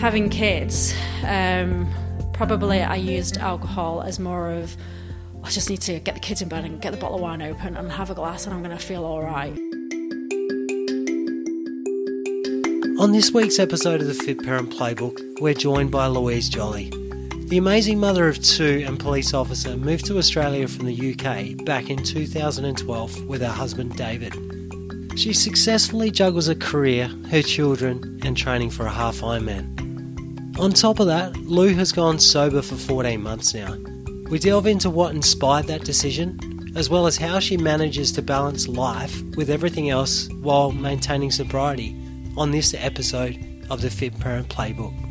having kids, um, probably I used alcohol as more of I just need to get the kids in bed and get the bottle of wine open and have a glass and I'm going to feel all right. On this week's episode of the Fit Parent Playbook, we're joined by Louise Jolley. The amazing mother of two and police officer moved to Australia from the UK back in 2012 with her husband David. She successfully juggles a career, her children, and training for a half Ironman. On top of that, Lou has gone sober for 14 months now. We delve into what inspired that decision, as well as how she manages to balance life with everything else while maintaining sobriety on this episode of the Fit Parent Playbook.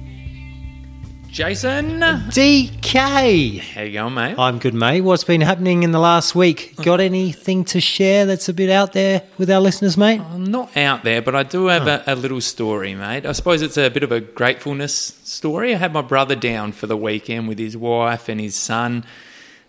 Jason, DK! how you going, mate? I'm good, mate. What's been happening in the last week? Got anything to share that's a bit out there with our listeners, mate? I'm not out there, but I do have oh. a, a little story, mate. I suppose it's a bit of a gratefulness story. I had my brother down for the weekend with his wife and his son,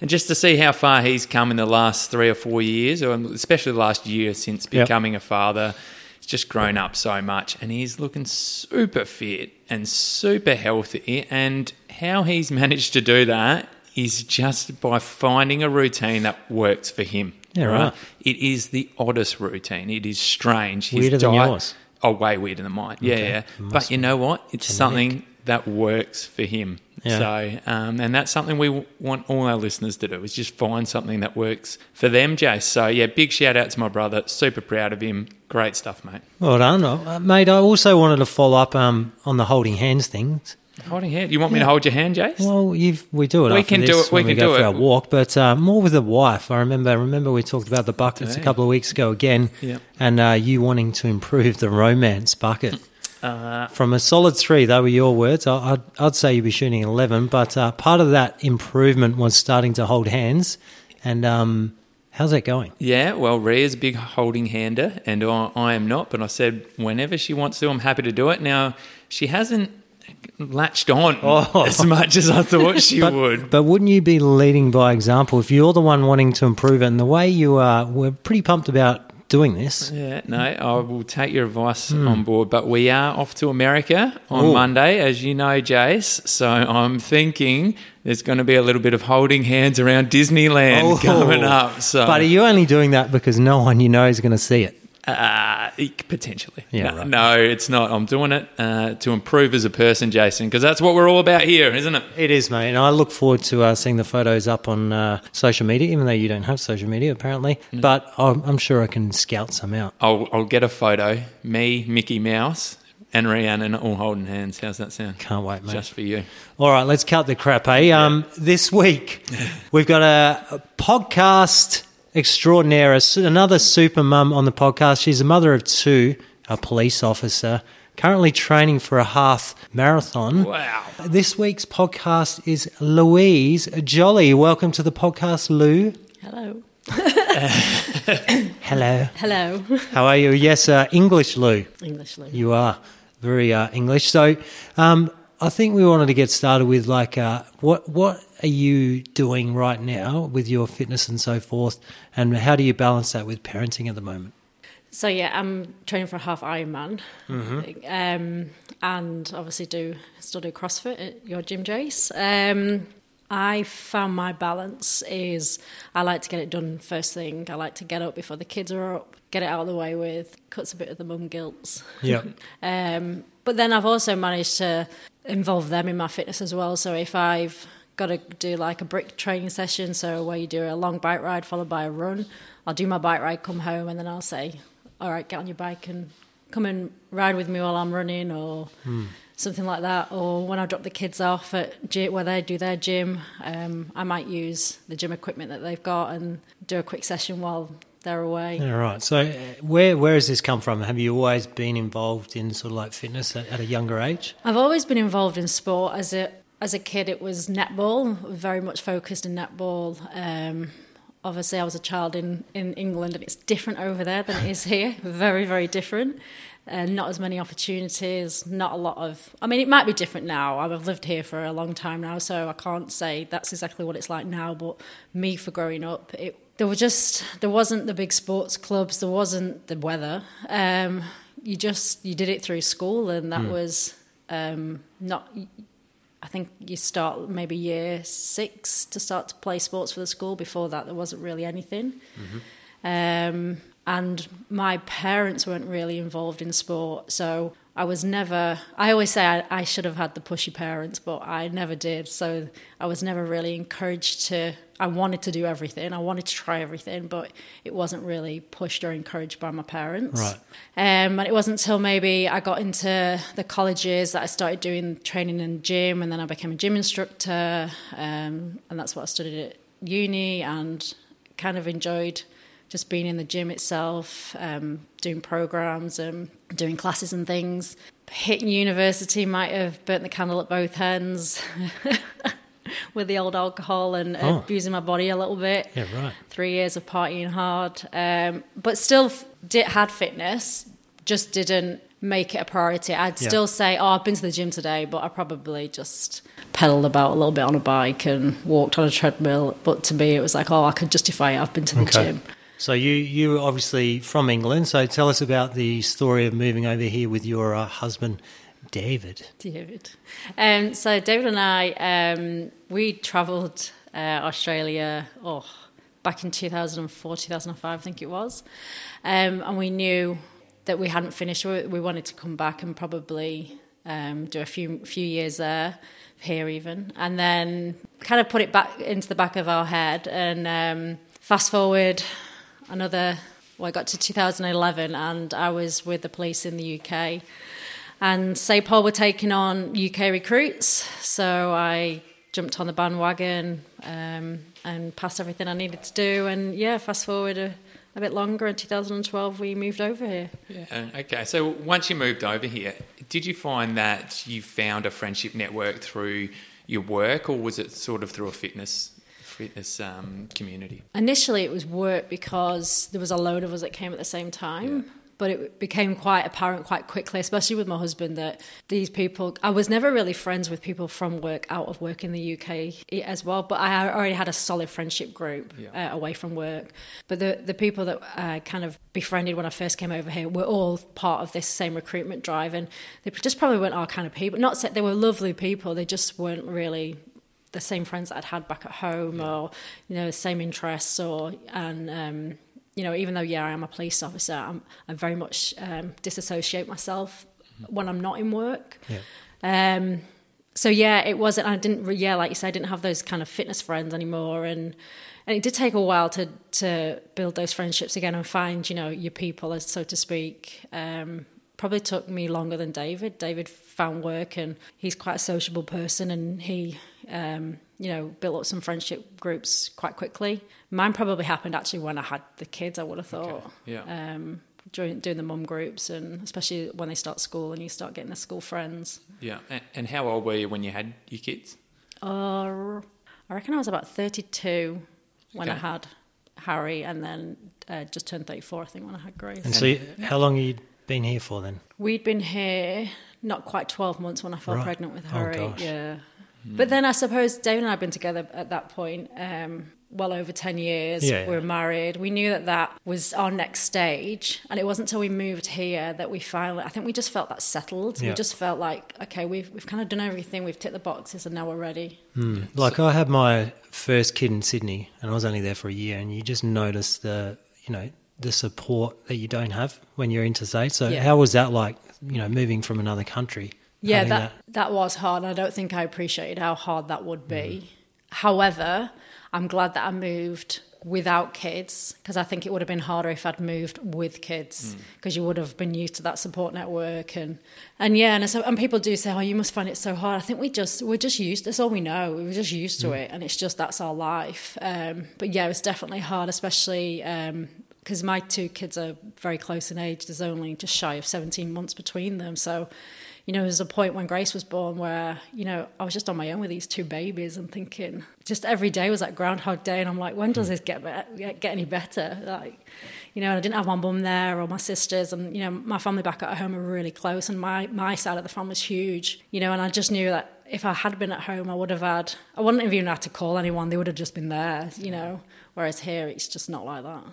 and just to see how far he's come in the last three or four years, or especially the last year since Yep. becoming a father. He's just grown up so much, and he's looking super fit and super healthy. And how he's managed to do that is just by finding a routine that works for him. Yeah, right. It is the oddest routine. It is strange. His Weirder than yours? Oh, way weirder than mine. Yeah, yeah. But you know what? It's something that works for him. Yeah. So, um, and that's something we want all our listeners to do is just find something that works for them, Jace. So, yeah, big shout out to my brother. Super proud of him. Great stuff, mate. Well done. Uh, mate, I also wanted to follow up um, on the holding hands thing. Holding hand. You want me to hold your hand, Jace? Well, you've, we do it We after can do it- we when we go do for it. our walk, but uh, more with the wife. I remember remember we talked about the buckets a couple of weeks ago again, Yeah. and uh, you wanting to improve the romance bucket. Uh, From a solid three, they were your words. I, I'd, I'd say you'd be shooting 11, but uh, part of that improvement was starting to hold hands. And um, how's that going? Yeah, well, Rhea's a big holding hander, and I, I am not. But I said whenever she wants to, I'm happy to do it. Now she hasn't latched on Oh. as much as I thought she But, would. but wouldn't you be leading by example if you're the one wanting to improve it? And the way you are, we're pretty pumped about doing this. Yeah, no, I will take your advice hmm. on board. But we are off to America on Ooh. Monday, as you know, Jace. So I'm thinking there's going to be a little bit of holding hands around Disneyland Oh. coming up. So, But are you only doing that because no one you know is going to see it? Uh, potentially. Yeah, no, right. no, it's not. I'm doing it uh, to improve as a person, Jason, because that's what we're all about here, isn't it? It is, mate. And I look forward to uh, seeing the photos up on uh, social media, even though you don't have social media, apparently. But I'm, I'm sure I can scout some out. I'll, I'll get a photo. Me, Mickey Mouse, and Rhiannon all holding hands. How's that sound? Can't wait, mate. Just for you. All right, let's cut the crap, eh? Um, this week, we've got a podcast extraordinaire, another super mum on the podcast. She's a mother of two, a police officer, currently training for a half marathon. Wow. This week's podcast is Louise Jolley. Welcome to the podcast, Lou. Hello. Hello. Hello. How are you? Yes, uh, English, Lou. English Lou. You are very uh, English. So, um, I think we wanted to get started with like, uh, what what are you doing right now with your fitness and so forth, and how do you balance that with parenting at the moment? So yeah, I'm training for a half Ironman, um, and obviously do still do CrossFit at your gym, Jace. Um, I found my balance is I like to get it done first thing. I like to get up before the kids are up, get it out of the way with, cuts a bit of the mum guilt. Yeah. Um, but then I've also managed to involve them in my fitness as well. So if I've got to do like a brick training session, so where you do a long bike ride followed by a run, I'll do my bike ride, come home, and then I'll say, "All right, get on your bike and come and ride with me while I'm running," or something like that. Or when I drop the kids off at gy- where they do their gym, um, I might use the gym equipment that they've got and do a quick session while they're away. All right. So, uh, where where has this come from? Have you always been involved in sort of like fitness at, at a younger age? I've always been involved in sport. As a as a kid, it was netball, very much focused in netball. Um, obviously, I was a child in, in England, and it's different over there than it is here. very, very different. Uh, not as many opportunities, not a lot of. I mean, it might be different now. I've lived here for a long time now, so I can't say that's exactly what it's like now. But me, for growing up, it there were just there wasn't the big sports clubs, there wasn't the weather. Um, you just you did it through school, and that was Um, not, I think you start maybe year six to start to play sports for the school. Before that, there wasn't really anything. Um, and my parents weren't really involved in sport, so I was never. I always say I, I should have had the pushy parents, but I never did. So I was never really encouraged to. I wanted to do everything. I wanted to try everything, but it wasn't really pushed or encouraged by my parents. Right. Um, and it wasn't until maybe I got into the colleges that I started doing training in gym, and then I became a gym instructor, um, and that's what I studied at uni, and kind of enjoyed just being in the gym itself, um, doing programs and doing classes and things. Hitting university might have burnt the candle at both ends with the old alcohol and Oh. abusing my body a little bit Yeah, right. three years of partying hard, um, but still did, had fitness, just didn't make it a priority. I'd Yeah. still say, oh, I've been to the gym today, but I probably just pedaled about a little bit on a bike and walked on a treadmill. But to me, it was like, oh, I could justify it. I've been to the Okay. gym. So you you were obviously from England. So tell us about the story of moving over here with your uh, husband, David. David. Um, so David and I, um, we travelled uh, Australia. Oh, back in 2004, 2005, I think it was, um, and we knew that we hadn't finished. We, we wanted to come back and probably um, do a few few years there, here even, and then kind of put it back into the back of our head. And um, fast forward another. Well, I got to 2011, and I was with the police in the UK and SAPOL were taking on UK recruits, so I jumped on the bandwagon um, and passed everything I needed to do. And yeah, fast forward a, a bit longer, in 2012 we moved over here. Yeah. Okay. So once you moved over here, did you find that you found a friendship network through your work, or was it sort of through a fitness fitness um, community? Initially, it was work because there was a load of us that came at the same time. Yeah. But it became quite apparent quite quickly, especially with my husband, that these people. I was never really friends with people from work, out of work in the UK as well. But I already had a solid friendship group Yeah. uh, away from work. But the the people that I kind of befriended when I first came over here were all part of this same recruitment drive, and they just probably weren't our kind of people. Not they were lovely people, they just weren't really the same friends that I'd had back at home or you know the same interests or and um, you know even though yeah I am a police officer I'm I very much um, disassociate myself when I'm not in work Yeah. um, so yeah it wasn't I didn't yeah like you said I didn't have those kind of fitness friends anymore and and it did take a while to to build those friendships again and find you know your people as so to speak um, probably took me longer than David. David found work and he's quite a sociable person and he, um, you know, built up some friendship groups quite quickly. Mine probably happened actually when I had the kids, I would have thought. Yeah. Um, during, doing the mum groups and especially when they start school and you start getting the school friends. Yeah. And, and how old were you when you had your kids? Uh, I reckon I was about 32 when I had Harry and then uh, just turned 34, I think, when I had Grace. And so, you, how long have you been here for then? We'd been here not quite 12 months when I fell Right. pregnant with Oh, Harry. gosh. yeah. But then I suppose David and I had been together at that point um, well over 10 years. Yeah, We were married. We knew that that was our next stage. And it wasn't until we moved here that we finally, I think we just felt that settled. Yeah. We just felt like, okay, we've, we've kind of done everything. We've ticked the boxes and now we're ready. Like I had my first kid in Sydney, and I was only there for a year, and you just notice the you know the support that you don't have when you're interstate. So how was that like? You know, moving from another country. Yeah, having that, that. was hard. I don't think I appreciated how hard that would be. Mm. However, I'm glad that I moved without kids because I think it would have been harder if I'd moved with kids mm. because you would have been used to that support network and and yeah and so and people do say oh you must find it so hard. I think we just we're just used that's all we know we're just used to mm. it and it's just that's our life. Um, but yeah it was definitely hard especially um, because my two kids are very close in age there's only just shy of 17 months between them so you know, there's a point when Grace was born where, you know, I was just on my own with these two babies and thinking, just every day was like Groundhog Day. And I'm like, when does hmm. this get, be- get, get any better? Like, you know, and I didn't have my mum there or my sisters. And, you know, my family back at home are really close. And my, my side of the family's huge, you know, and I just knew that if I had been at home, I would have had, I wouldn't have even had to call anyone. They would have just been there, you know. Whereas here, it's just not like that.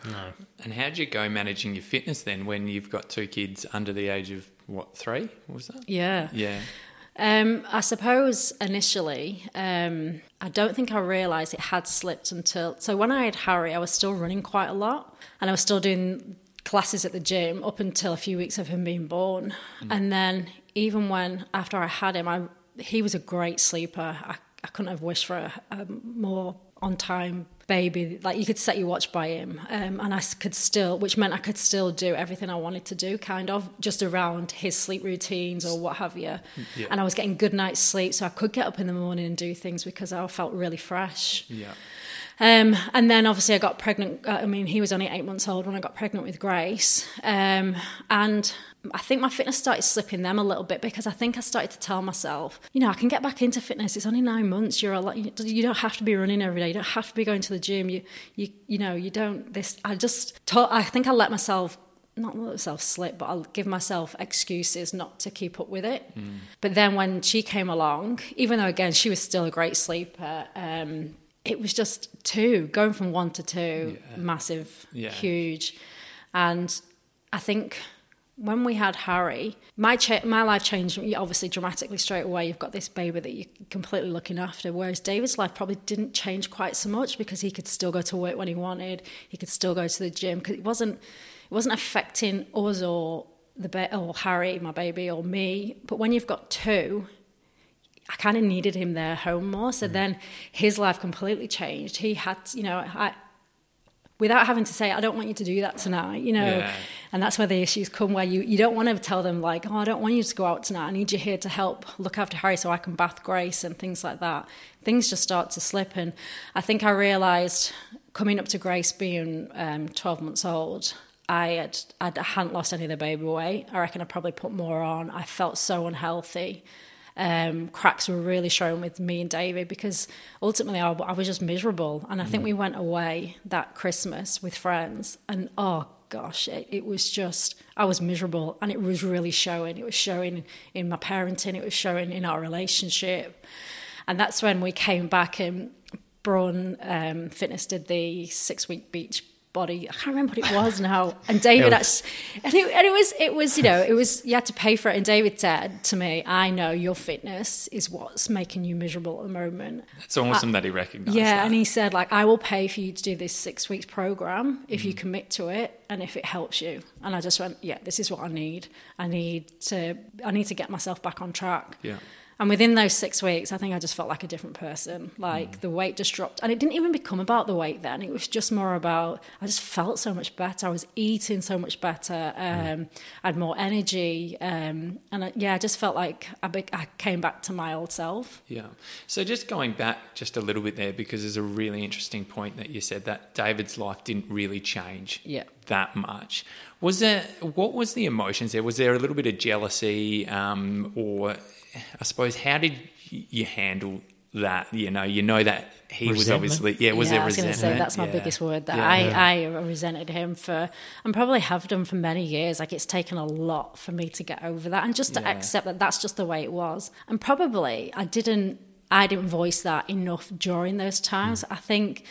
And how'd you go managing your fitness then when you've got two kids under the age of what three? What was that? Yeah. Yeah. Um, I suppose initially, um, I don't think I realised it had slipped until. So when I had Harry, I was still running quite a lot, and I was still doing classes at the gym up until a few weeks of him being born. Mm. And then even when after I had him, I he was a great sleeper. I, I couldn't have wished for a, a more on time baby. Like you could set your watch by him, um, and I could still, which meant I could still do everything I wanted to do, kind of just around his sleep routines or what have you. Yeah. And I was getting good night's sleep, so I could get up in the morning and do things because I felt really fresh. Yeah. Um, and then obviously I got pregnant. Uh, I mean, he was only eight months old when I got pregnant with Grace. Um, and I think my fitness started slipping them a little bit because I think I started to tell myself, you know, I can get back into fitness. It's only nine months. You're a lot. You don't have to be running every day. You don't have to be going to the gym. You, you, you know, you don't. This. I just. Taught, I think I let myself not let myself slip, but I'll give myself excuses not to keep up with it. Mm. But then when she came along, even though again she was still a great sleeper, um, it was just two going from one to two, yeah. massive, yeah. huge, and I think when we had Harry, my cha- my life changed obviously dramatically straight away. You've got this baby that you're completely looking after, whereas David's life probably didn't change quite so much because he could still go to work when he wanted. He could still go to the gym because it wasn't it wasn't affecting us or the ba- or Harry, my baby, or me. But when you've got two, I kind of needed him there home more. So mm. then his life completely changed. He had, you know, I, without having to say, I don't want you to do that tonight, you know. Yeah. And that's where the issues come where you, you don't want to tell them, like, oh, I don't want you to go out tonight. I need you here to help look after Harry so I can bath Grace and things like that. Things just start to slip. And I think I realised coming up to Grace being um, 12 months old, I, had, I hadn't lost any of the baby weight. I reckon I probably put more on. I felt so unhealthy um, cracks were really showing with me and David because ultimately I, I was just miserable. And I think mm. we went away that Christmas with friends, and oh gosh, it, it, was just, I was miserable and it was really showing. It was showing in my parenting, it was showing in our relationship. And that's when we came back and Braun um, Fitness did the six week beach body. I can't remember what it was now. And David, actually, and, it, and it was, it was, you know, it was, you had to pay for it. And David said to me, I know your fitness is what's making you miserable at the moment. It's awesome uh, that he recognized Yeah. That. And he said, like, I will pay for you to do this six weeks program if mm you commit to it and if it helps you. And I just went, yeah, this is what I need. I need to, I need to get myself back on track. Yeah. And within those six weeks, I think I just felt like a different person. Like mm. the weight just dropped. And it didn't even become about the weight then. It was just more about, I just felt so much better. I was eating so much better. Um, mm. I had more energy. Um, and I, yeah, I just felt like I, be, I came back to my old self. Yeah. So just going back just a little bit there, because there's a really interesting point that you said that David's life didn't really change yeah. That much. Was there, what was the emotions there? Was there a little bit of jealousy um, or I suppose how did you handle that? You know, you know that he resentment? was obviously yeah. Was yeah, there I was resentment? Say, that's my yeah. biggest word. That yeah. I I resented him for and probably have done for many years. Like it's taken a lot for me to get over that and just to accept that that's just the way it was. And probably I didn't I didn't voice that enough during those times. Mm. I think.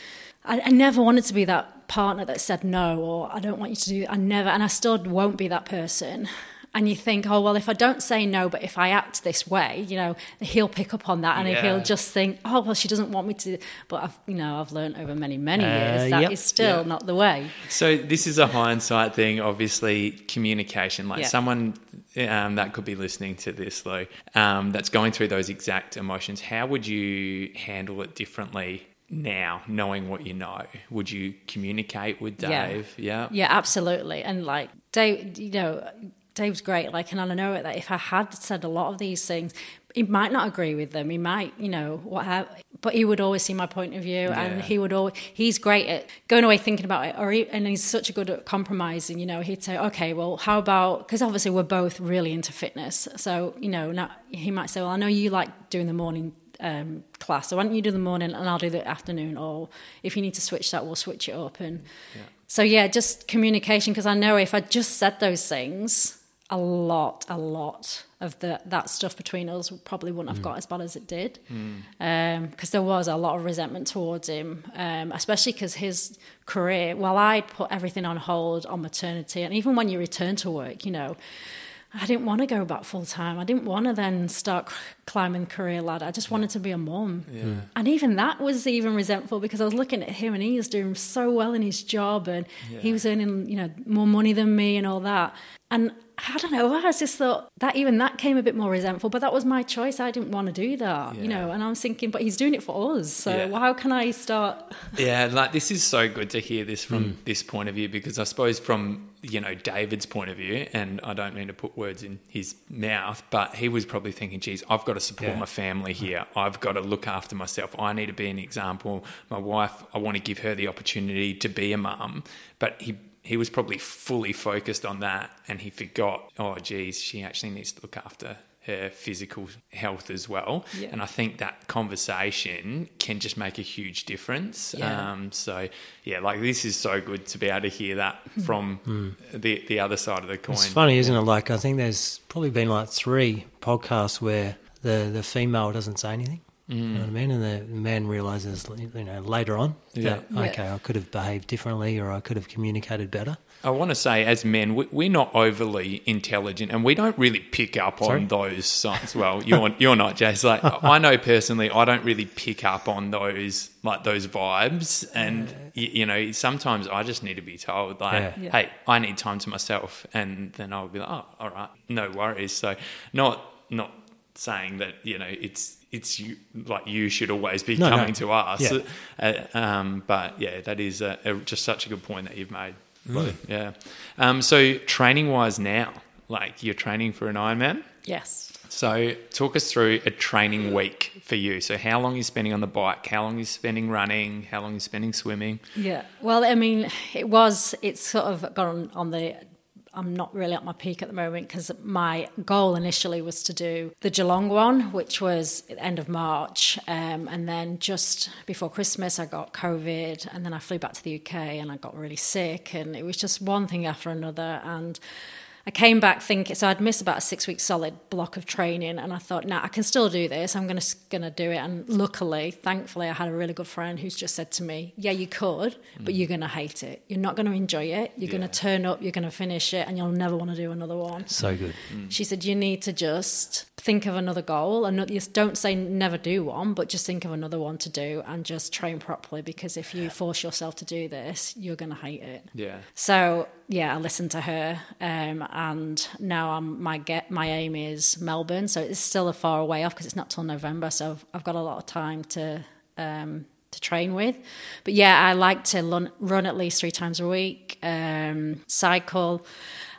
I, I never wanted to be that partner that said no or I don't want you to do. I never, and I still won't be that person and you think, oh, well, if I don't say no, but if I act this way, you know, he'll pick up on that and yeah. he'll just think, oh, well, she doesn't want me to. But, I've, you know, I've learned over many, many uh, years that yep. is still yep. not the way. So this is a hindsight thing, obviously, communication. Like yep. someone um, that could be listening to this, though, um, that's going through those exact emotions, how would you handle it differently now knowing what you know would you communicate with dave yeah yeah, yeah absolutely and like dave you know Dave's great. Like, and I know that if I had said a lot of these things, he might not agree with them. He might, you know, what have, but he would always see my point of view, yeah. and he would always. He's great at going away thinking about it, or he, and he's such a good at compromising. You know, he'd say, okay, well, how about because obviously we're both really into fitness, so you know, now he might say, well, I know you like doing the morning um, class. So why don't you do the morning and I'll do the afternoon? Or if you need to switch that, we'll switch it up. And yeah. so yeah, just communication. Because I know if I just said those things, a lot, a lot of the that stuff between us probably wouldn't have mm. got as bad as it did, because mm. um, there was a lot of resentment towards him, um, especially because his career. Well, I'd put everything on hold on maternity, and even when you return to work, you know, I didn't want to go back full time. I didn't want to then start climbing the career ladder. I just wanted to be a mum. Yeah. And even that was even resentful because I was looking at him and he was doing so well in his job and he was earning, you know, more money than me and all that. And I don't know, I just thought that even that came a bit more resentful, but that was my choice. I didn't want to do that, you know, and I was thinking, but he's doing it for us. So Yeah. how can I start? Yeah, like this is so good to hear this from hmm. this point of view because I suppose from you know David's point of view, and I don't mean to put words in his mouth, but he was probably thinking, "Geez, I've got to support Yeah. my family here. I've got to look after myself. I need to be an example. My wife, I want to give her the opportunity to be a mum." But he he was probably fully focused on that, and he forgot, "Oh, geez, she actually needs to look after." Her physical health as well, Yeah. and I think that conversation can just make a huge difference. Yeah. Um, so yeah, like this is so good to be able to hear that from the the other side of the coin. It's funny, isn't it? Like I think there's probably been like three podcasts where the the female doesn't say anything. You know what I mean? And the man realizes, you know, later on that Yeah. okay, I could have behaved differently, or I could have communicated better. I want to say, as men, we, we're not overly intelligent, and we don't really pick up Sorry? on those signs. Well, you're you're not, Jace. Like I know personally, I don't really pick up on those like those vibes, and y you know, sometimes I just need to be told, like, Yeah. Yeah. hey, I need time to myself, and then I'll be like, oh, all right, no worries. So not not saying that you know it's it's you like you should always be No, no. coming to us Yeah. uh, um, but yeah that is a, a, just such a good point that you've made Mm. yeah um, so training wise now like you're training for an Ironman Yes. so talk us through a training week for you so how long are you spending on the bike how long are you spending running how long are you spending swimming Yeah. Well, I mean, it was, it's sort of gone on the, I'm not really at my peak at the moment because my goal initially was to do the Geelong one, which was at the end of March. Um, and then just before Christmas, I got COVID. And then I flew back to the UK and I got really sick. And it was just one thing after another. And I came back thinking, so I'd missed about a six week solid block of training, and I thought, nah, I can still do this. I'm gonna gonna do it. And luckily, thankfully, I had a really good friend who's just said to me, yeah, you could, but you're gonna hate it. You're not gonna enjoy it. You're Yeah. gonna turn up. You're gonna finish it, and you'll never want to do another one. So good. Mm. She said, you need to just think of another goal, and not, just don't say never do one, but just think of another one to do, and just train properly. Because if you force yourself to do this, you're gonna hate it. yeah So yeah, I listened to her, um, and now I'm, my get my aim is Melbourne. So it's still a far away off because it's not till November. So I've, I've got a lot of time to um, to train with. But yeah, I like to run, run at least three times a week, um, cycle.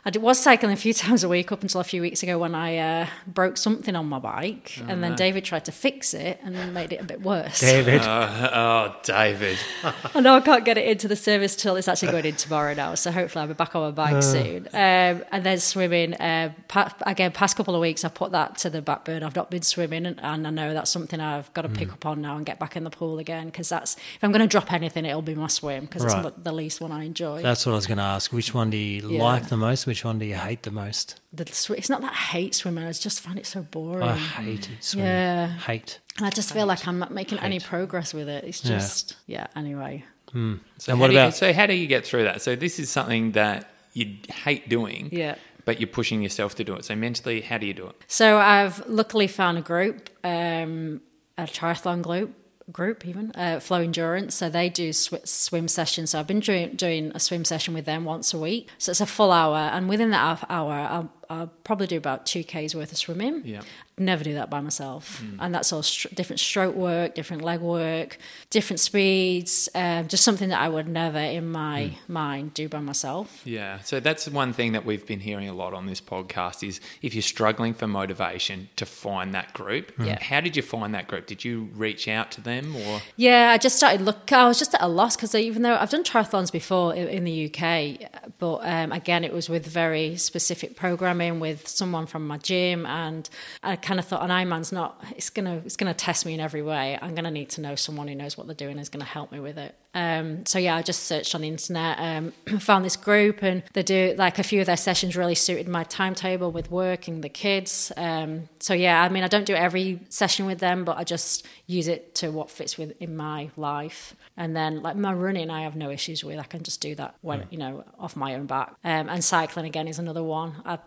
I did- was cycling a few times a week up until a few weeks ago when I uh, broke something on my bike, and then David tried to fix it and then made it a bit worse. David, uh, oh david I know I can't get it into the service till it's actually going in tomorrow now, so hopefully I'll be back on my bike soon. Um, and then swimming, uh, pa- again, past couple of weeks I've put that to the back burner. I've not been swimming, and, and I know that's something I've got to pick up on now and get back in the pool again because that's if I'm going to drop anything, it'll be my swim because Right. it's the least one I enjoy. that's what I was going to ask. Which one do you Yeah. like the most? Which one do you hate the most? the sw- it's not that I hate swimming; I just find it so boring. I hate it. Swimming. Yeah. Hate. and I just feel like I'm not making any progress with it. It's just yeah. Anyway, so And how what do you- about- so how do you get through that so this is something that you hate doing yeah. but you're pushing yourself to do it so mentally how do you do it So I've luckily found a group, um, a triathlon group, group even uh, Flow Endurance. So they do sw- swim sessions. So I've been doing, doing a swim session with them once a week. So it's a full hour, and within that hour, I'll, I'll probably do about two k's worth of swimming. Yeah. Never do that by myself, and that's all str- different stroke work, different leg work, different speeds. Um, just something that I would never in my mind do by myself. Yeah, so that's one thing that we've been hearing a lot on this podcast is if you're struggling for motivation to find that group. Yeah. How did you find that group? Did you reach out to them or Yeah, I just started look. I was just at a loss because even though I've done triathlons before in, in the UK, but um, again, it was with very specific programming with someone from my gym, and I kind of thought oh, an Ironman's not. It's gonna it's gonna test me in every way. I'm gonna need to know someone who knows what they're doing is gonna help me with it. Um, so yeah, I just searched on the internet, um, found this group, and they do like a few of their sessions really suited my timetable with work and the kids. Um, so yeah, I mean, I don't do every session with them, but I just use it to what fits with in my life. And then like my running, I have no issues with. I can just do that when you know off my own back. Um, and cycling again is another one. I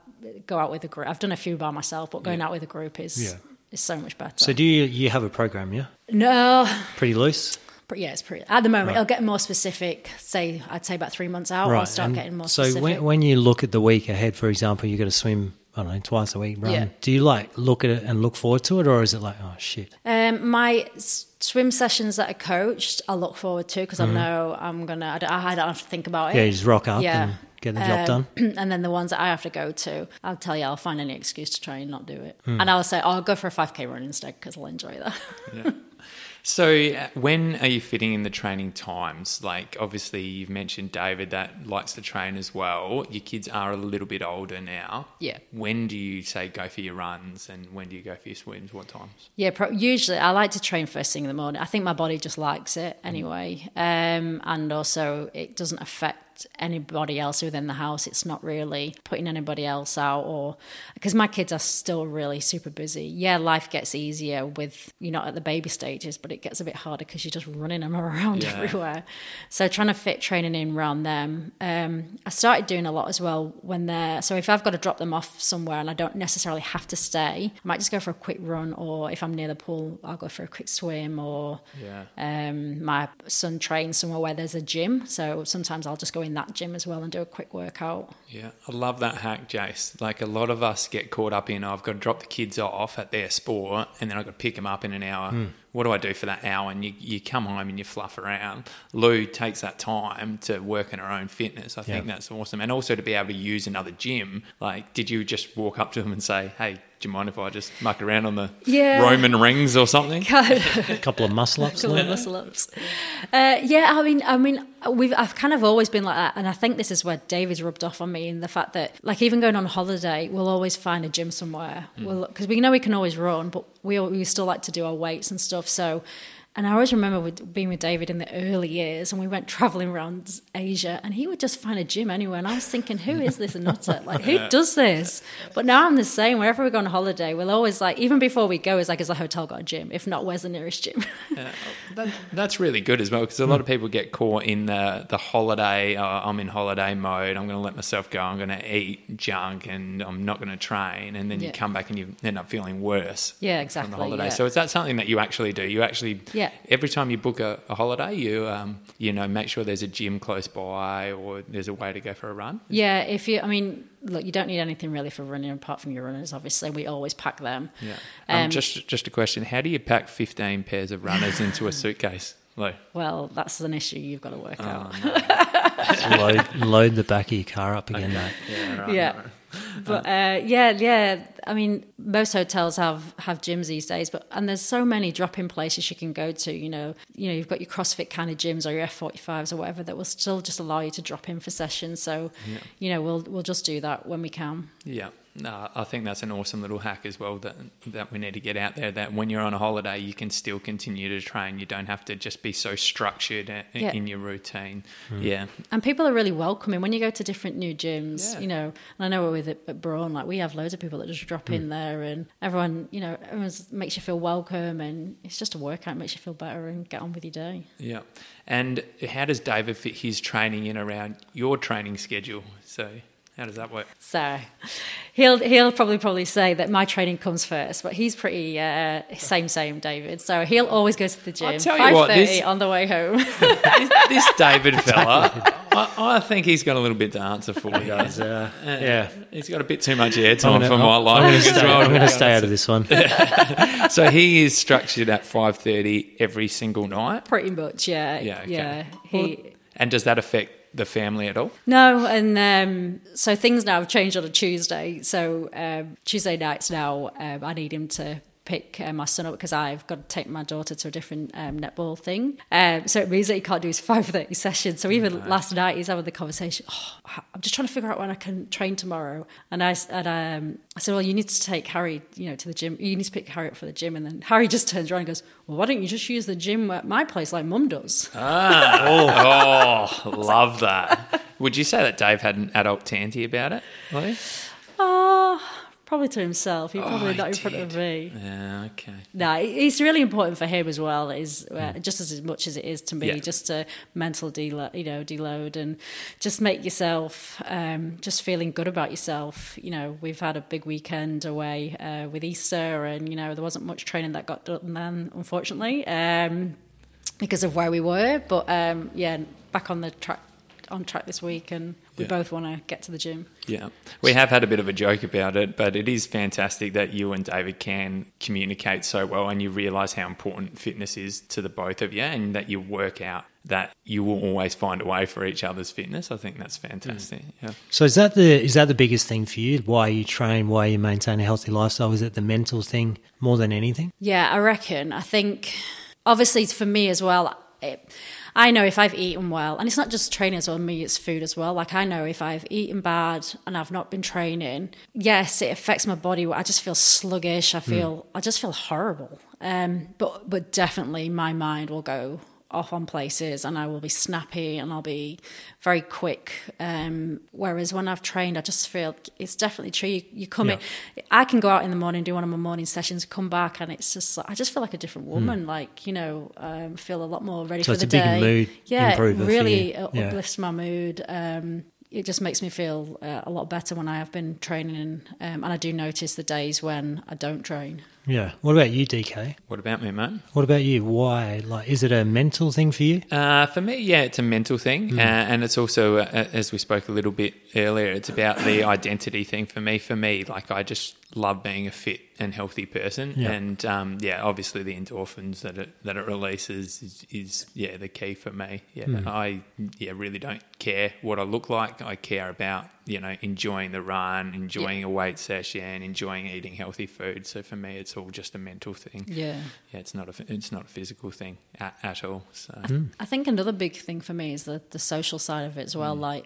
go out with a group. I've done a few by myself, but going out with a group is Yeah. is so much better. So do you you have a program? Yeah, no, pretty loose. But yeah, it's pretty. At the moment, Right. it'll get more specific. Say, I'd say about three months out, I'll start and getting more so specific. when, when you look at the week ahead, for example, you got to swim. I don't know, twice a week. Run. Yeah. Do you like look at it and look forward to it, or is it like, oh shit? Um, my s- swim sessions that are coached, I look forward to because Mm-hmm. I know I'm gonna. I don't, I don't have to think about it. Yeah, you just rock up Yeah. and get the job Um, done. and then the ones that I have to go to, I'll tell you, I'll find any excuse to try and not do it. Hmm. And I'll say, oh, I'll go for a 5k run instead because I'll enjoy that. So, when are you fitting in the training times? Like, obviously, you've mentioned David that likes to train as well. Your kids are a little bit older now. Yeah. When do you say go for your runs and when do you go for your swims? What times? yeah, pro- usually I like to train first thing in the morning. I think my body just likes it anyway. Um, and also, it doesn't affect anybody else within the house. It's not really putting anybody else out or because my kids are still really super busy. Yeah, life gets easier with you're not at the baby stages, but it gets a bit harder because you're just running them around Yeah. everywhere. So trying to fit training in around them. Um, I started doing a lot as well when they're so if I've got to drop them off somewhere and I don't necessarily have to stay, I might just go for a quick run, or if I'm near the pool, I'll go for a quick swim. Or Yeah. um, my son trains somewhere where there's a gym, so sometimes I'll just go in that gym as well and do a quick workout. Yeah, I love that hack, Jace. Like a lot of us get caught up in, I've got to drop the kids off at their sport and then I've got to pick them up in an hour. Hmm. What do I do for that hour? And you, you come home and you fluff around. Lou takes that time to work in her own fitness. I think that's awesome. And also to be able to use another gym. Like, did you just walk up to them and say, hey, do you mind if I just muck around on the Yeah. Roman rings or something? A couple of muscle ups. Couple of muscle ups. Uh, yeah, I mean, I mean, we've I've kind of always been like that, and I think this is where David's rubbed off on me in the fact that, like, even going on holiday, we'll always find a gym somewhere. We'll because we know we can always run, but we we still like to do our weights and stuff. So. And I always remember with, being with David in the early years, and we went traveling around Asia, and he would just find a gym anywhere. And I was thinking, who is this nutter? Like, who does this? But now I'm the same. Wherever we go on holiday, we'll always like, even before we go, it's like, has the hotel got a gym? If not, where's the nearest gym? That, that's really good as well because a lot of people get caught in the the holiday. Uh, I'm in holiday mode. I'm going to let myself go. I'm going to eat junk and I'm not going to train. And then you come back and you end up feeling worse. Yeah, From exactly, the holiday. yeah. So is that something that you actually do? You actually Yeah. Every time you book a, a holiday, you um, you know make sure there's a gym close by or there's a way to go for a run. Yeah, if you, I mean, look, you don't need anything really for running apart from your runners. Obviously, we always pack them. Yeah. Um, Um, just just a question: How do you pack 15 pairs of runners into a suitcase? Lou? Well, that's an issue you've got to work out. load, load the back of your car up again, mate. Yeah. Right. yeah. But uh, yeah, yeah. I mean, most hotels have have gyms these days, but and there's so many drop-in places you can go to. You know, you know, you've got your CrossFit kind of gyms or your F45s or whatever that will still just allow you to drop in for sessions. So, you know, we'll we'll just do that when we can. Yeah, no, I think that's an awesome little hack as well that that we need to get out there. That when you're on a holiday, you can still continue to train. You don't have to just be so structured i- Yeah. in your routine. Hmm. Yeah, And people are really welcoming when you go to different new gyms. Yeah. You know, and I know we're with it at Braun, like we have loads of people that just drop in hmm. there, and everyone, you know, everyone makes you feel welcome, and it's just a workout, makes you feel better, and get on with your day. yeah. And how does David fit his training in around your training schedule? So how does that work? So he'll he'll probably probably say that my training comes first, but he's pretty uh, same same David. So he'll always go to the gym i tell you five what, this- on the way home. this, this David fella, I, I think he's got a little bit to answer for. He Guys, uh, yeah. He's got a bit too much airtime I'm gonna- for my I'm life. gonna as stay- well, I'm gonna stay out of this one. So he is structured at five thirty every single night. pretty much, yeah, Yeah, okay. yeah. He. And does that affect the family at all? No, and um, so things now have changed on a Tuesday. So um, Tuesday nights now, um, I need him to pick uh, my son up because I've got to take my daughter to a different um, netball thing. Um, so it means that he can't do his five thirty session. So even last night, he's having the conversation. Oh, I'm just trying to figure out when I can train tomorrow. And I and um, I said, well, you need to take Harry, you know, to the gym. You need to pick Harry up for the gym. And then Harry just turns around and goes, well, why don't you just use the gym at my place like Mum does? Oh, love that. Would you say that Dave had an adult tanty about it? Lee? Oh, Probably to himself. He probably Oh, not in front of me. Yeah, okay. No, it's really important for him as well. Is uh, just as much as it is to me, Yeah. just to mental deload, you know, deload, and just make yourself um, just feeling good about yourself. You know, we've had a big weekend away uh, with Easter, and you know there wasn't much training that got done then, unfortunately, um, because of where we were. But um, yeah, back on the track on track this week, and we Yeah. both want to get to the gym. Yeah, we have had a bit of a joke about it, but it is fantastic that you and David can communicate so well and you realise how important fitness is to the both of you and that you work out that you will always find a way for each other's fitness. I think that's fantastic. Mm. Yeah. So is that the is that the biggest thing for you? Why you train, why you maintain a healthy lifestyle? Is it the mental thing more than anything? Yeah, I reckon. I think, obviously, for me as well, it, I know if I've eaten well, and it's not just training as well, me, it's food as well. Like, I know if I've eaten bad and I've not been training, yes, it affects my body. I just feel sluggish. I feel, I just feel horrible. Um, but, but definitely my mind will go off on places and I will be snappy and I'll be very quick. Um, whereas when I've trained, I just feel it's definitely true. You, you come in, I can go out in the morning, do one of my morning sessions, come back, and it's just I just feel like a different woman. Like you know, um, feel a lot more ready Hmm. So for the day. yeah, improver it for really Yeah. uplifts my mood. Um, it just makes me feel uh, a lot better when I have been training, um, and I do notice the days when I don't train. Yeah. What about you, DK? What about me, mate? What about you? Why? Like, is it a mental thing for you? Uh, for me, yeah, it's a mental thing, uh, and it's also, uh, as we spoke a little bit earlier, it's about the identity thing for me. For me, like I just love being a fit and healthy person, Yeah. and um, yeah, obviously the endorphins that it that it releases is, is yeah the key for me. Yeah, I yeah really don't care what I look like. I care about you know enjoying the run, enjoying a weight session, enjoying eating healthy food. So for me, it's all just a mental thing. Yeah. Yeah, it's not a it's not a physical thing at, at all. So. I think another big thing for me is the the social side of it as well. Like,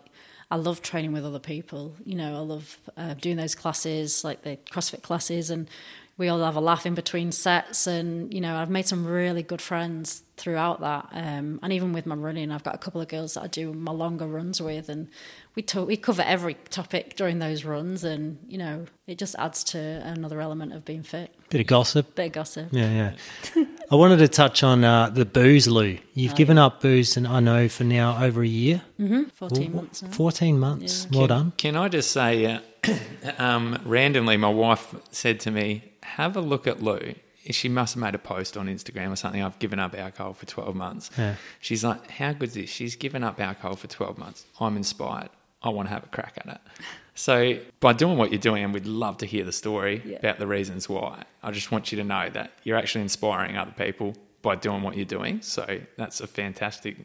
I love training with other people. You know, I love uh, doing those classes, like the CrossFit classes, and we all have a laugh in between sets. And you know, I've made some really good friends throughout that. Um, and even with my running, I've got a couple of girls that I do my longer runs with, and we talk, we cover every topic during those runs. And you know, it just adds to another element of being fit. Bit of gossip. Bit of gossip. Yeah, yeah. I wanted to touch on uh, the booze, Lou. You've Oh, given up booze, and I know for now over a year, Fourteen months. now. fourteen months. Yeah. Well Can- done. Can I just say, uh, um, randomly, my wife said to me, "Have a look at Lou." She must have made a post on Instagram or something. I've given up alcohol for twelve months. Yeah. She's like, "How good is this?" She's given up alcohol for twelve months. I'm inspired. I want to have a crack at it. So by doing what you're doing, and we'd love to hear the story Yeah. about the reasons why. I just want you to know that you're actually inspiring other people by doing what you're doing. So that's a fantastic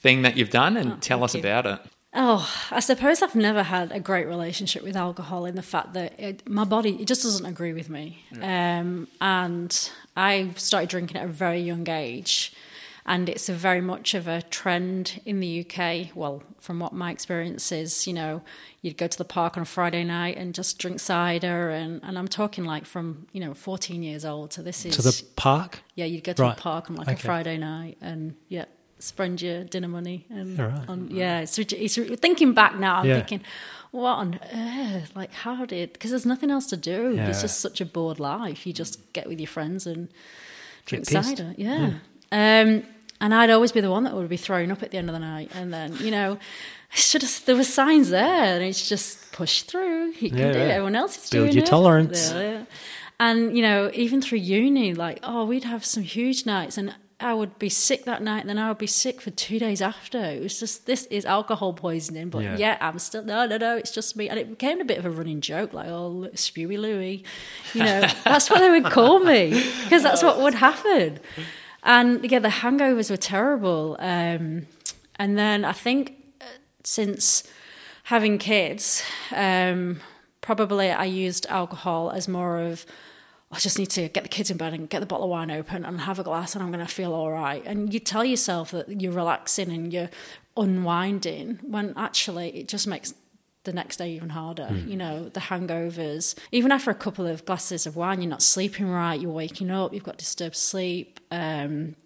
thing that you've done, and tell us Oh, you. about it. Oh, I suppose I've never had a great relationship with alcohol in the fact that it, my body it just doesn't agree with me. Um, and I started drinking at a very young age, and it's a very much of a trend in the UK. Well, from what my experience is, you know, you'd go to the park on a Friday night and just drink cider, and, and I'm talking like from you know 14 years old to this is To the park. yeah, you'd go to Right. the park on like Okay. a Friday night and yeah, spend your dinner money and right. on, yeah, it's, it's thinking back now. I'm Yeah. thinking, what on earth? Like, how did? Because there's nothing else to do. Yeah. It's just such a bored life. You just get with your friends and drink cider. Yeah. Um, and I'd always be the one that would be throwing up at the end of the night, and then you know. Should have, there were signs there, and it's just push through. You can Yeah, do it. Everyone else is Build doing your it. tolerance. Yeah, yeah. And you know, even through uni, like oh, we'd have some huge nights, and I would be sick that night, and then I would be sick for two days after. It was just this is alcohol poisoning, but Yeah. yeah, I'm still no, no, no. It's just me, and it became a bit of a running joke, like oh, Spewy Louie, you know, that's what they would call me because that's what would happen. And yeah, the hangovers were terrible. Um, and then I think uh, since having kids, um, probably I used alcohol as more of I just need to get the kids in bed and get the bottle of wine open and have a glass and I'm going to feel all right. And you tell yourself that you're relaxing and you're unwinding when actually it just makes the next day even harder. You know, the hangovers. Even after a couple of glasses of wine, you're not sleeping right, you're waking up, you've got disturbed sleep. Um,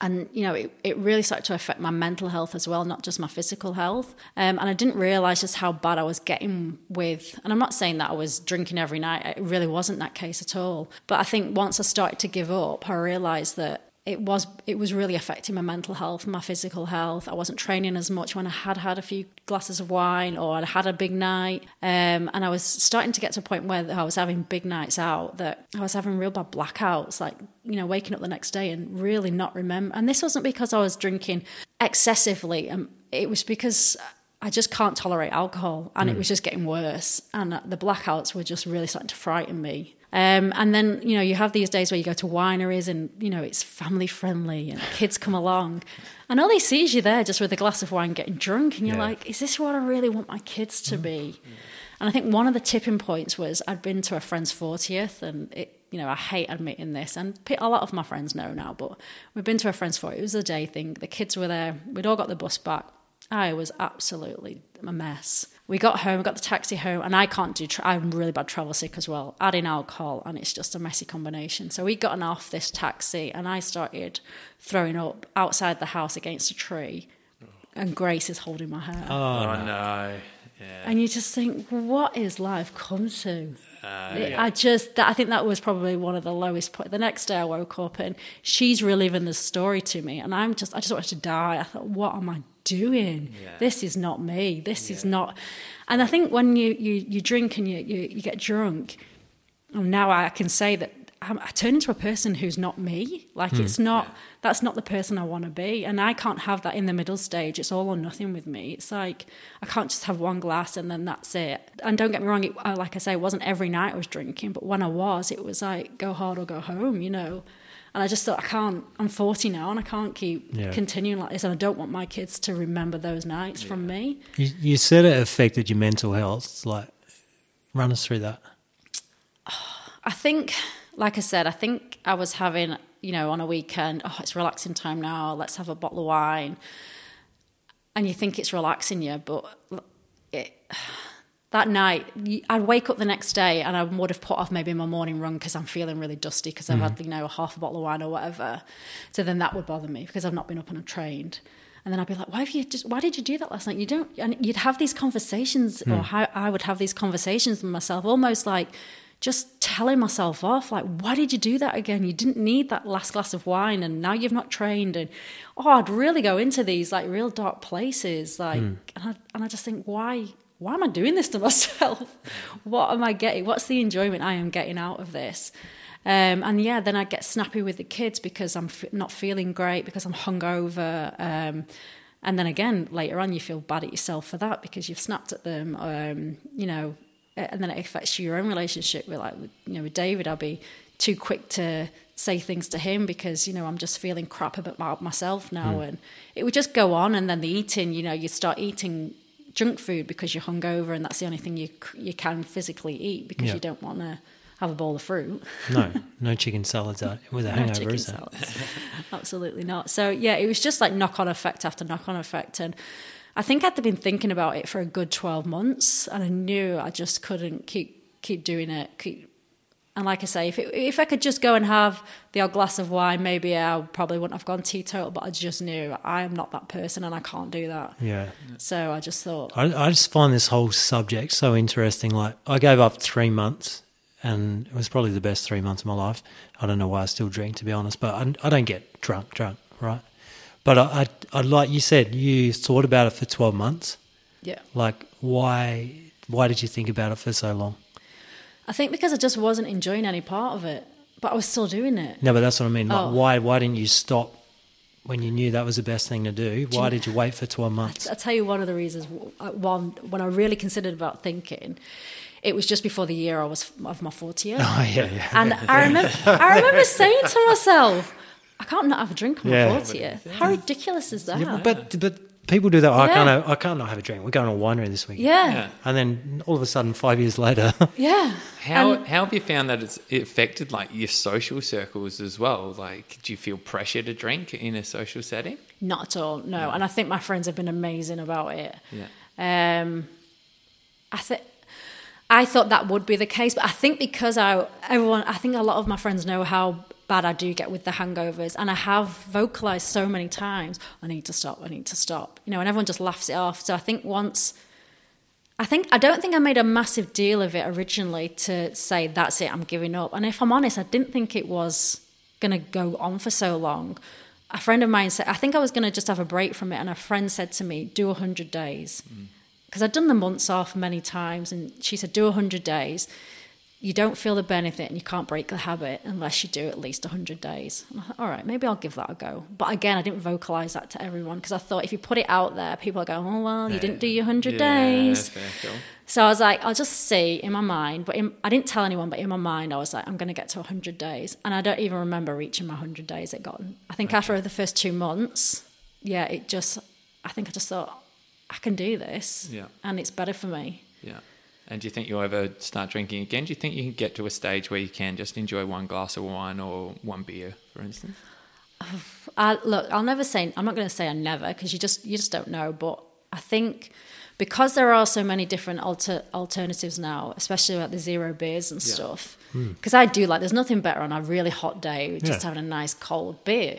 and you know it, it really started to affect my mental health as well not just my physical health. Um, and i didn't realize just how bad i was getting with and i'm not saying that i was drinking every night it really wasn't that case at all. But i think once i started to give up i realized that it was it was really affecting my mental health, my physical health. I wasn't training as much when I had had a few glasses of wine or I'd had a big night, um, and I was starting to get to a point where I was having big nights out that I was having real bad blackouts, like you know waking up the next day and really not remember. And this wasn't because I was drinking excessively, um, it was because. I just can't tolerate alcohol, and mm. it was just getting worse. And the blackouts were just really starting to frighten me. Um, and then, you know, you have these days where you go to wineries and, you know, it's family friendly and kids come along. And all they see is you there just with a glass of wine getting drunk. And you're yeah. like, is this what I really want my kids to be? And I think one of the tipping points was I'd been to a friend's 40th and it, you know, I hate admitting this, and a lot of my friends know now, but we've been to a friend's 40th. It was a day thing. The kids were there. We'd all got the bus back. I was absolutely a mess we got home, we got the taxi home, and I can't do. Tra- I'm really bad travel sick as well. Adding alcohol, and it's just a messy combination. So we gotten off this taxi, and I started throwing up outside the house against a tree, and Grace is holding my hair. Oh, oh no! Yeah. And you just think, what is life come to? Uh, yeah. I just, I think that was probably one of the lowest points. The next day I woke up and she's reliving the story to me, and I'm just, I just wanted to die. I thought, what am I doing? Yeah. This is not me. This yeah. is not. And I think when you, you, you drink and you, you, you get drunk, and now I can say that I, I turn into a person who's not me. Like mm. it's not, that's not the person I want to be. And I can't have that in the middle stage. It's all or nothing with me. It's like, I can't just have one glass and then that's it. And don't get me wrong, it, like I say, it wasn't every night I was drinking, but when I was, it was like, go hard or go home, you know? And I just thought, I can't, I'm 40 now and I can't keep yeah. continuing like this. And I don't want my kids to remember those nights yeah. from me. You, you, said it affected your mental health. It's like, run us through that. I think, like I said, I think I was having, you know, on a weekend, oh, it's relaxing time now, let's have a bottle of wine. And you think it's relaxing you, but it that night, I'd wake up the next day and I would have put off maybe my morning run because I'm feeling really dusty because mm-hmm. I've had, you know, half a bottle of wine or whatever. So then that would bother me because I've not been up and I've trained. And then I'd be like, why have you just, why did you do that last night? You don't, and you'd have these conversations mm. or how I would have these conversations with myself, almost like just telling myself off, like, why did you do that again? You didn't need that last glass of wine and now you've not trained. And, oh, I'd really go into these like real dark places. Like, mm. and, I, and I just think, why, why am I doing this to myself? what am I getting? What's the enjoyment I am getting out of this? Um, and yeah, then I get snappy with the kids because I'm f- not feeling great because I'm hungover. Um, and then again, later on, you feel bad at yourself for that because you've snapped at them. Um, you know, and then it affects your own relationship with like, you know, with David. I'll be too quick to say things to him because you know I'm just feeling crap about myself now, mm. and it would just go on. And then the eating, you know, you start eating junk food because you're hungover and that's the only thing you you can physically eat because yeah. you don't want to have a bowl of fruit. no, no chicken salads with a hangover, no is it? Absolutely not. So yeah, it was just like knock on effect after knock on effect, and I think I'd been thinking about it for a good twelve months, and I knew I just couldn't keep keep doing it, keep and like I say, if it, if I could just go and have the odd glass of wine, maybe I probably wouldn't have gone teetotal. But I just knew I am not that person, and I can't do that. Yeah. So I just thought. I, I just find this whole subject so interesting. Like I gave up three months, and it was probably the best three months of my life. I don't know why I still drink, to be honest, but I, I don't get drunk, drunk, right? But I, I, I, like you said, you thought about it for twelve months. Yeah. Like why? Why did you think about it for so long? I think because I just wasn't enjoying any part of it, but I was still doing it. No, but that's what I mean. Like, oh. why why didn't you stop when you knew that was the best thing to do? Why did you wait for twelve months? I'll tell you one of the reasons. Uh, one, when I really considered about thinking, it was just before the year I was of my fortieth. Oh yeah, yeah. And I remember, I remember saying to myself, I can't not have a drink on my fortieth. Yeah. How ridiculous is that? Yeah, but but people do that. Oh, yeah. I can't. I can't not have a drink. We're going to a winery this week. Yeah. yeah. And then all of a sudden, five years later. yeah. How and, how have you found that it's affected like your social circles as well? Like, do you feel pressure to drink in a social setting? Not at all. No. Yeah. And I think my friends have been amazing about it. Yeah. Um, I think. I thought that would be the case, but I think because I everyone, I think a lot of my friends know how bad I do get with the hangovers. And I have vocalized so many times, I need to stop, I need to stop. You know, and everyone just laughs it off. So I think once, I think, I don't think I made a massive deal of it originally to say, that's it, I'm giving up. And if I'm honest, I didn't think it was going to go on for so long. A friend of mine said, I think I was going to just have a break from it. And a friend said to me, do a 100 days. Mm. Because I'd done the months off many times. And she said, do a 100 days you don't feel the benefit and you can't break the habit unless you do at least 100 days. Thought, All right, maybe I'll give that a go. But again, I didn't vocalize that to everyone because I thought if you put it out there, people are going, oh, well, you didn't do your 100 Yeah, days. cool. So I was like, I'll just see in my mind. But in, I didn't tell anyone, but in my mind, I was like, I'm going to get to 100 days. And I don't even remember reaching my 100 days it got. I think after the first two months, yeah, it just, I think I just thought, I can do this. Yeah. And it's better for me. Yeah. And do you think you'll ever start drinking again? Do you think you can get to a stage where you can just enjoy one glass of wine or one beer, for instance? I, look, I'll never say. I'm not going to say I never because you just you just don't know. But I think because there are so many different alter, alternatives now, especially like the zero beers and Yeah. stuff. Hmm. Because I do like. There's nothing better on a really hot day with just Yeah. having a nice cold beer,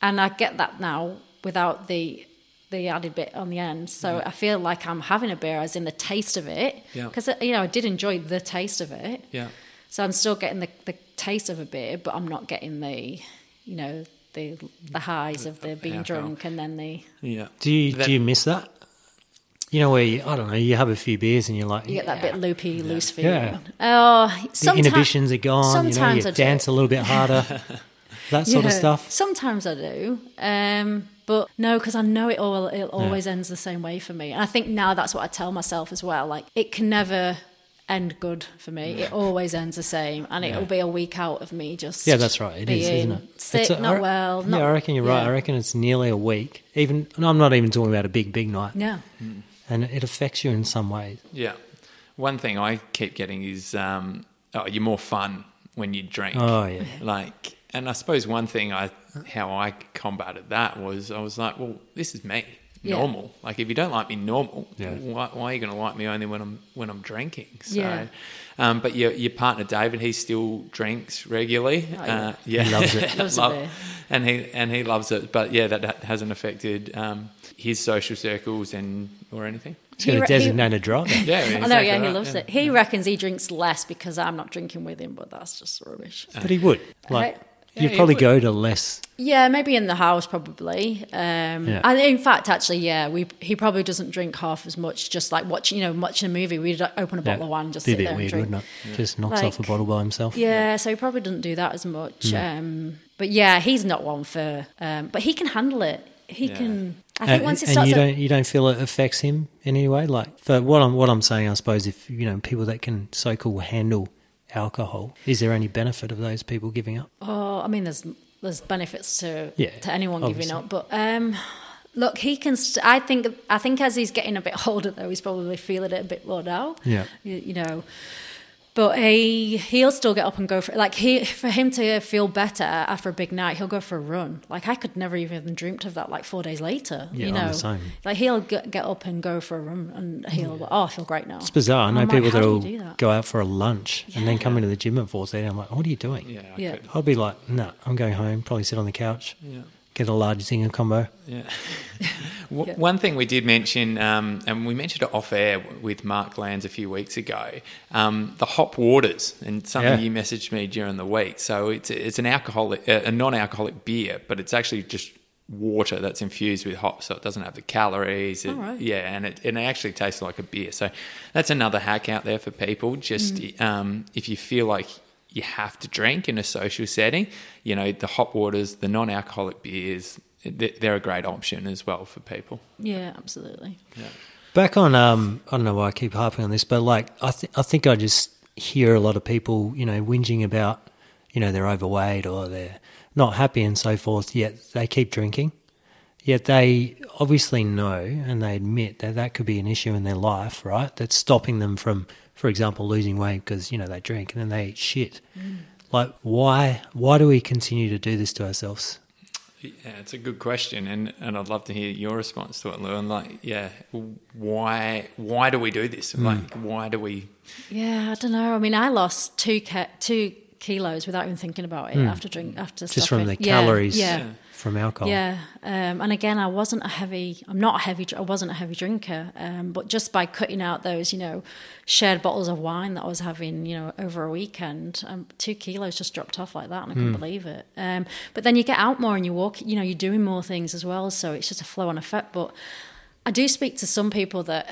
and I get that now without the the added bit on the end. So I feel like I'm having a beer as in the taste of it. Yeah. Because you know I did enjoy the taste of it. Yeah. So I'm still getting the, the taste of a beer, but I'm not getting the, you know, the the highs of the being alcohol. drunk and then the Yeah. Do you That- do you miss that? You know where you, I don't know, you have a few beers and you're like, you get that bit loopy, loose Yeah. feeling. Oh, the inhibitions are gone. You know, sometimes you I do. dance a little bit harder, that sort of stuff. Sometimes I do, um, but no, because I know it all. It always ends the same way for me, and I think now that's what I tell myself as well. Like it can never end good for me. It always ends the same, and it'll be a week out of me just Yeah, that's right. It is, being isn't it? Sick, a- not I- well. Not, yeah, I reckon you're right. yeah. I reckon it's nearly a week. Even, and I'm not even talking about a big, big night. Yeah. And it affects you in some ways. Yeah. One thing I keep getting is um, oh, you're more fun when you drink. Oh, yeah. Like, and I suppose one thing I how I combated that was I was like, well, this is me, Yeah. normal. Like, if you don't like me normal, Yeah. why, why are you going to like me only when I'm when I'm drinking? So, Yeah. um, but your your partner David, he still drinks regularly. Oh, yeah. Uh, yeah, He loves it. Loves Love- beer. and he and he loves it. But yeah, that, that hasn't affected um, his social circles and or anything. It's got He a re- he- designated driver. Yeah, I know, exactly yeah, he loves yeah. it. He reckons he drinks less because I'm not drinking with him, but that's just rubbish. But he would. Like, Yeah, you'd he probably would. go to less. Yeah, maybe in the house, probably. Um, Yeah. And in fact, actually, yeah, we he probably doesn't drink half as much. Just like watching, you know, watching a movie, we'd open a bottle of wine, just Be a sit bit there and weird, drink. wouldn't it? Just knocks off a bottle by himself. Yeah, so he probably doesn't do that as much. Um, but yeah, he's not one for. Um, but he can handle it. He Yeah. can. I think and, once it and starts. you don't you don't feel it affects him in any way. Like for what I'm what I'm saying, I suppose if you know people that can so called handle alcohol, is there any benefit of those people giving up? Oh, I mean, there's there's benefits to Yeah, to anyone obviously. giving up, but um, look, he can. St- I think I think as he's getting a bit older, though, he's probably feeling it a bit more now. Yeah. you, you know. But he he'll still get up and go for like he for him to feel better after a big night, he'll go for a run. Like I could never even dreamt of that. Like four days later, Yeah, you I'm know, the same. like he'll get, get up and go for a run, and he'll oh I feel great now. It's bizarre. I know I'm people how that'll do you do that? go out for a lunch and then come into the gym at four thirty. I'm like, what are you doing? Yeah, I Yeah. could. I'll be like, no, I'm going home. Probably sit on the couch, Yeah. Get a large zinger combo. Yeah. Yeah. One thing we did mention, um, and we mentioned it off air with Mark Lands a few weeks ago, um, the hop waters, and something Yeah. you messaged me during the week. So it's it's an alcoholic, a non-alcoholic beer, but it's actually just water that's infused with hops, so it doesn't have the calories. It, right. Yeah, and it, and it actually tastes like a beer. So that's another hack out there for people. Just Mm. um, if you feel like you have to drink in a social setting, you know, the hop waters, the non-alcoholic beers, they- they're a great option as well for people. Yeah, absolutely. Back on, um, I don't know why I keep harping on this, but like I, th- I think I just hear a lot of people, you know, whinging about, you know, they're overweight or they're not happy and so forth. Yet they keep drinking. Yet they obviously know and they admit that that could be an issue in their life, right? That's stopping them from, for example, losing weight because you know they drink and then they eat shit. Mm. Like, why? Why do we continue to do this to ourselves? Yeah, it's a good question, and, and I'd love to hear your response to it, Lou. And like, yeah, why why do we do this? Mm. Like, why do we? Yeah, I don't know. I mean, I lost two ke- two kilos without even thinking about it mm. after drink after. Just from stopping. the Yeah, calories Yeah. From alcohol. Yeah, um, and again, I wasn't a heavy. I'm not a heavy. I wasn't a heavy drinker, um, but just by cutting out those, you know, shared bottles of wine that I was having, you know, over a weekend, um, two kilos just dropped off like that, and I couldn't believe it. Um, but then you get out more and you walk. You know, you're doing more things as well, so it's just a flow on effect. But I do speak to some people that.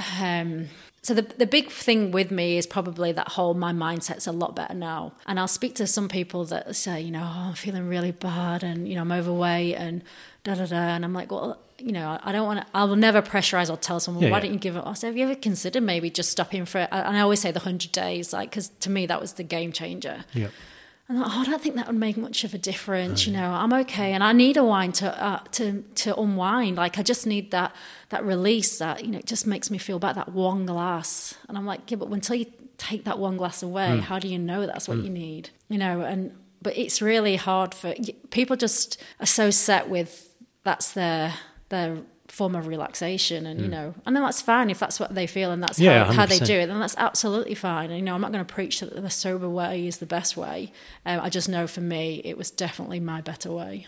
So the the big thing with me is probably that whole my mindset's a lot better now. And I'll speak to some people that say, you know, oh, I'm feeling really bad and you know I'm overweight and da da da. And I'm like, well, you know, I- don't want to. I will never pressurize or tell someone, Yeah, why yeah. don't you give it? I say, have you ever considered maybe just stopping for? It? And I always say the hundred days, like because to me that was the game changer. Yep. And I, oh, I don't think that would make much of a difference. You know, I'm okay, and I need a wine to uh, to to unwind. Like I just need that that release. That you know, it just makes me feel better. That one glass, and I'm like, yeah, but until you take that one glass away, how do you know that's what you need? You know, and but it's really hard for people. Just are so set with that's their their form of relaxation and you know and then that's fine if that's what they feel and that's Yeah, how, how they do it then that's absolutely fine and you know i'm not going to preach that the sober way is the best way um, i just know for me it was definitely my better way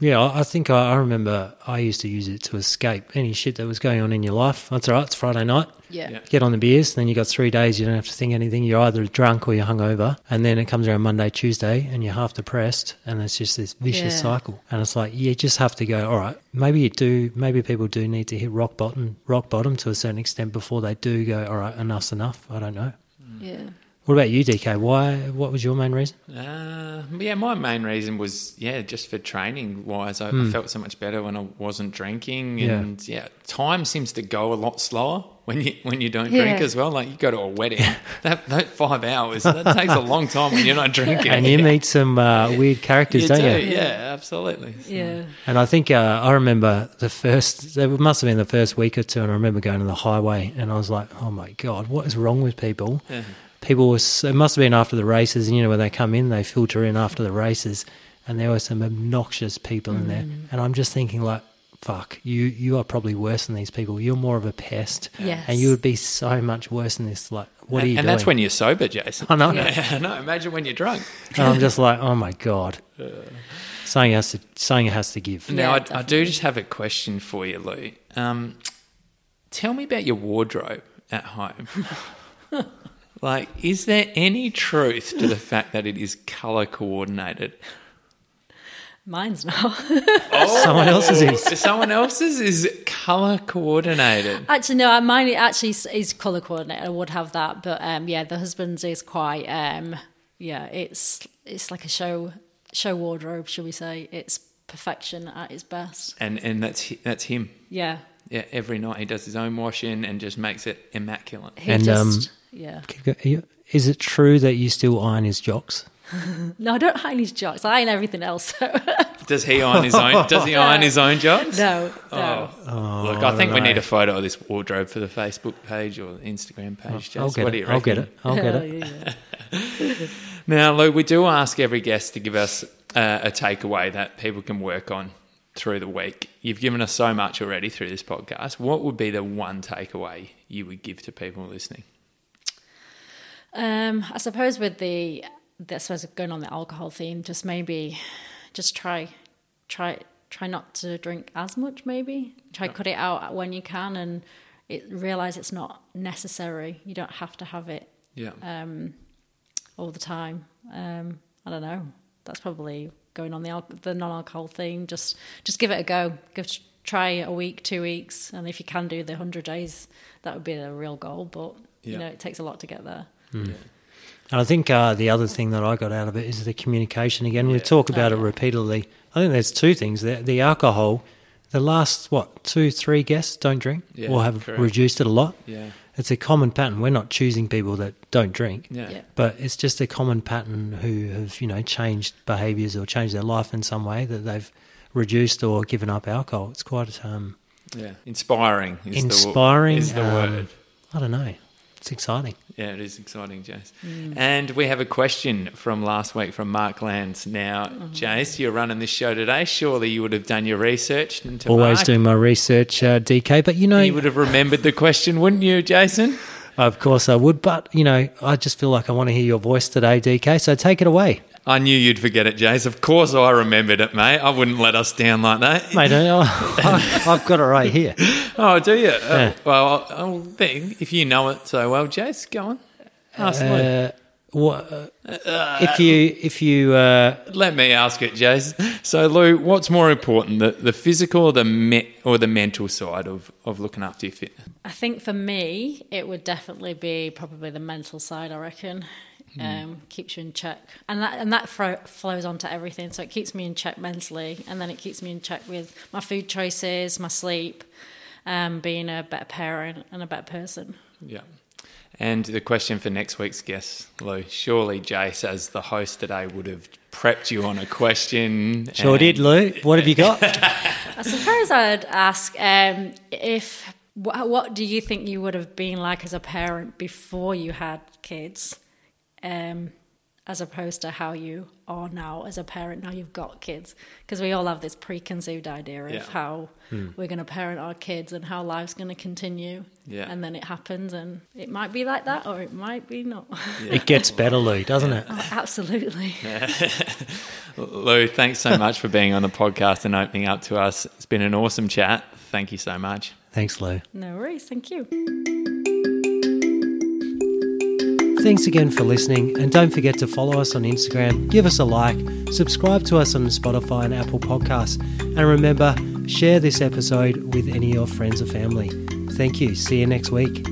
Yeah, I I think I, I remember I used to use it to escape any shit that was going on in your life. That's all right. It's Friday night. Yeah, Yeah. Get on the beers. And then you got three days. You don't have to think anything. You're either drunk or you're hungover. And then it comes around Monday, Tuesday, and you're half depressed. And it's just this vicious Yeah. cycle. And it's like you just have to go. All right. Maybe you do. Maybe people do need to hit rock bottom, rock bottom to a certain extent before they do go. All right, enough's enough. I don't know. yeah. What about you, DK? Why? What was your main reason? Uh, yeah, my main reason was yeah, just for training wise. I, I felt so much better when I wasn't drinking, and yeah. time seems to go a lot slower when you when you don't Yeah. drink as well. Like you go to a wedding, that, that five hours that takes a long time when you're not drinking. And you meet some uh, weird characters, You don't do, you? yeah, absolutely. yeah And I think uh, I remember the first, it must have been the first week or two, and I remember going to the highway and I was like, oh my God, what is wrong with people? Yeah. People were, so- it must have been after the races, and you know, when they come in, they filter in after the races, and there were some obnoxious people in there. And I'm just thinking, like, fuck, you, you are probably worse than these people. You're more of a pest. Yes. And you would be so much worse than this. Like, what are and, you and doing? that's when you're sober, Jason. I know. Yeah, no, imagine when you're drunk. And I'm just like, oh my God. Something has to, something has to give. Now, Yeah, I, I do just have a question for you, Lou. Um, tell me about your wardrobe at home. like, is there any truth to the fact that it is color coordinated? mine's not Someone else's is. Someone else's is color coordinated. actually no mine actually is- is color coordinated i would have that but um yeah the husband's is quite um yeah it's it's like a show show wardrobe shall we say it's perfection at its best And and that's that's him. yeah Yeah, every night he does his own washing and just makes it immaculate. he And, just um, yeah Is it true that you still iron his jocks? no i don't iron his jocks i iron everything else so Does he iron his own? Does he iron his own jocks? no no Oh, Look, I think we no. need a photo of this wardrobe for the Facebook page or Instagram page. Jess. I'll get what it. I'll get it. I'll get it. yeah, yeah. Now, Lou, we do ask every guest to give us uh, a takeaway that people can work on through the week. You've given us so much already through this podcast. What would be the one takeaway you would give to people listening? Um, I suppose with the, I suppose going on the alcohol theme, just maybe, just try, try, try not to drink as much. Maybe try cut it out when you can, and it, realize it's not necessary. You don't have to have it Yeah. um, all the time. Um, I don't know. That's probably going on the al- the non-alcohol theme. Just just give it a go. Give try a week, two weeks, and if you can do the hundred days, that would be the real goal. But Yeah. you know, it takes a lot to get there. And I think uh, the other thing that I got out of it is the communication. Again, we talk about Oh, it repeatedly. I think there's two things. The, the alcohol, the last, what, two, three guests don't drink Yeah, or have correct. reduced it a lot. Yeah. It's a common pattern. We're not choosing people that don't drink. Yeah. Yeah. But it's just a common pattern who have, you know, changed behaviours or changed their life in some way that they've reduced or given up alcohol. It's quite um, Yeah. Inspiring. Is inspiring. The, is the um, word. I don't know. It's exciting. Yeah, it is exciting, Jace. Mm. And we have a question from last week from Mark Lands. Now, Mm-hmm. Jace, you're running this show today. Surely you would have done your research into Always Mark. doing my research, uh, DK. But you know, You would have remembered the question, wouldn't you, Jason? Of course I would, but you know, I just feel like I want to hear your voice today, DK. So take it away. I knew you'd forget it, Jace. Of course I remembered it, mate. I wouldn't let us down like that. Mate, I, have got it right here. Oh, do you? Uh, well, I'll, I'll, if you know it so well, Jace, go on. Ask uh, what, uh, if you if you uh, let me ask it, Jace. So, Lou, what's more important, the, the physical or the me- or the mental side of, of looking after your fitness? I think for me, it would definitely be probably the mental side. I reckon. Mm. Um, keeps you in check, and that and that fro- flows onto everything. So it keeps me in check mentally, and then it keeps me in check with my food choices, my sleep, um, being a better parent and a better person. Yeah. And the question for next week's guest, Lou, surely Jace, as the host today, would have prepped you on a question. Sure did, Lou. What have you got? I suppose I'd ask um, if what, what, do you think you would have been like as a parent before you had kids? Um, as opposed to how you are now as a parent. Now you've got kids. Because we all have this preconceived idea of yeah. how hmm. we're going to parent our kids and how life's going to continue. Yeah. and then it happens and it might be like that or it might be not. Yeah. it gets better lou doesn't it? Oh, absolutely. Lou thanks so much for being on the podcast and opening up to us. It's been an awesome chat. Thank you so much. Thanks lou. No worries. Thank you Thanks again for listening, and don't forget to follow us on Instagram, give us a like, subscribe to us on Spotify and Apple Podcasts, and remember, share this episode with any of your friends or family. Thank you. See you next week.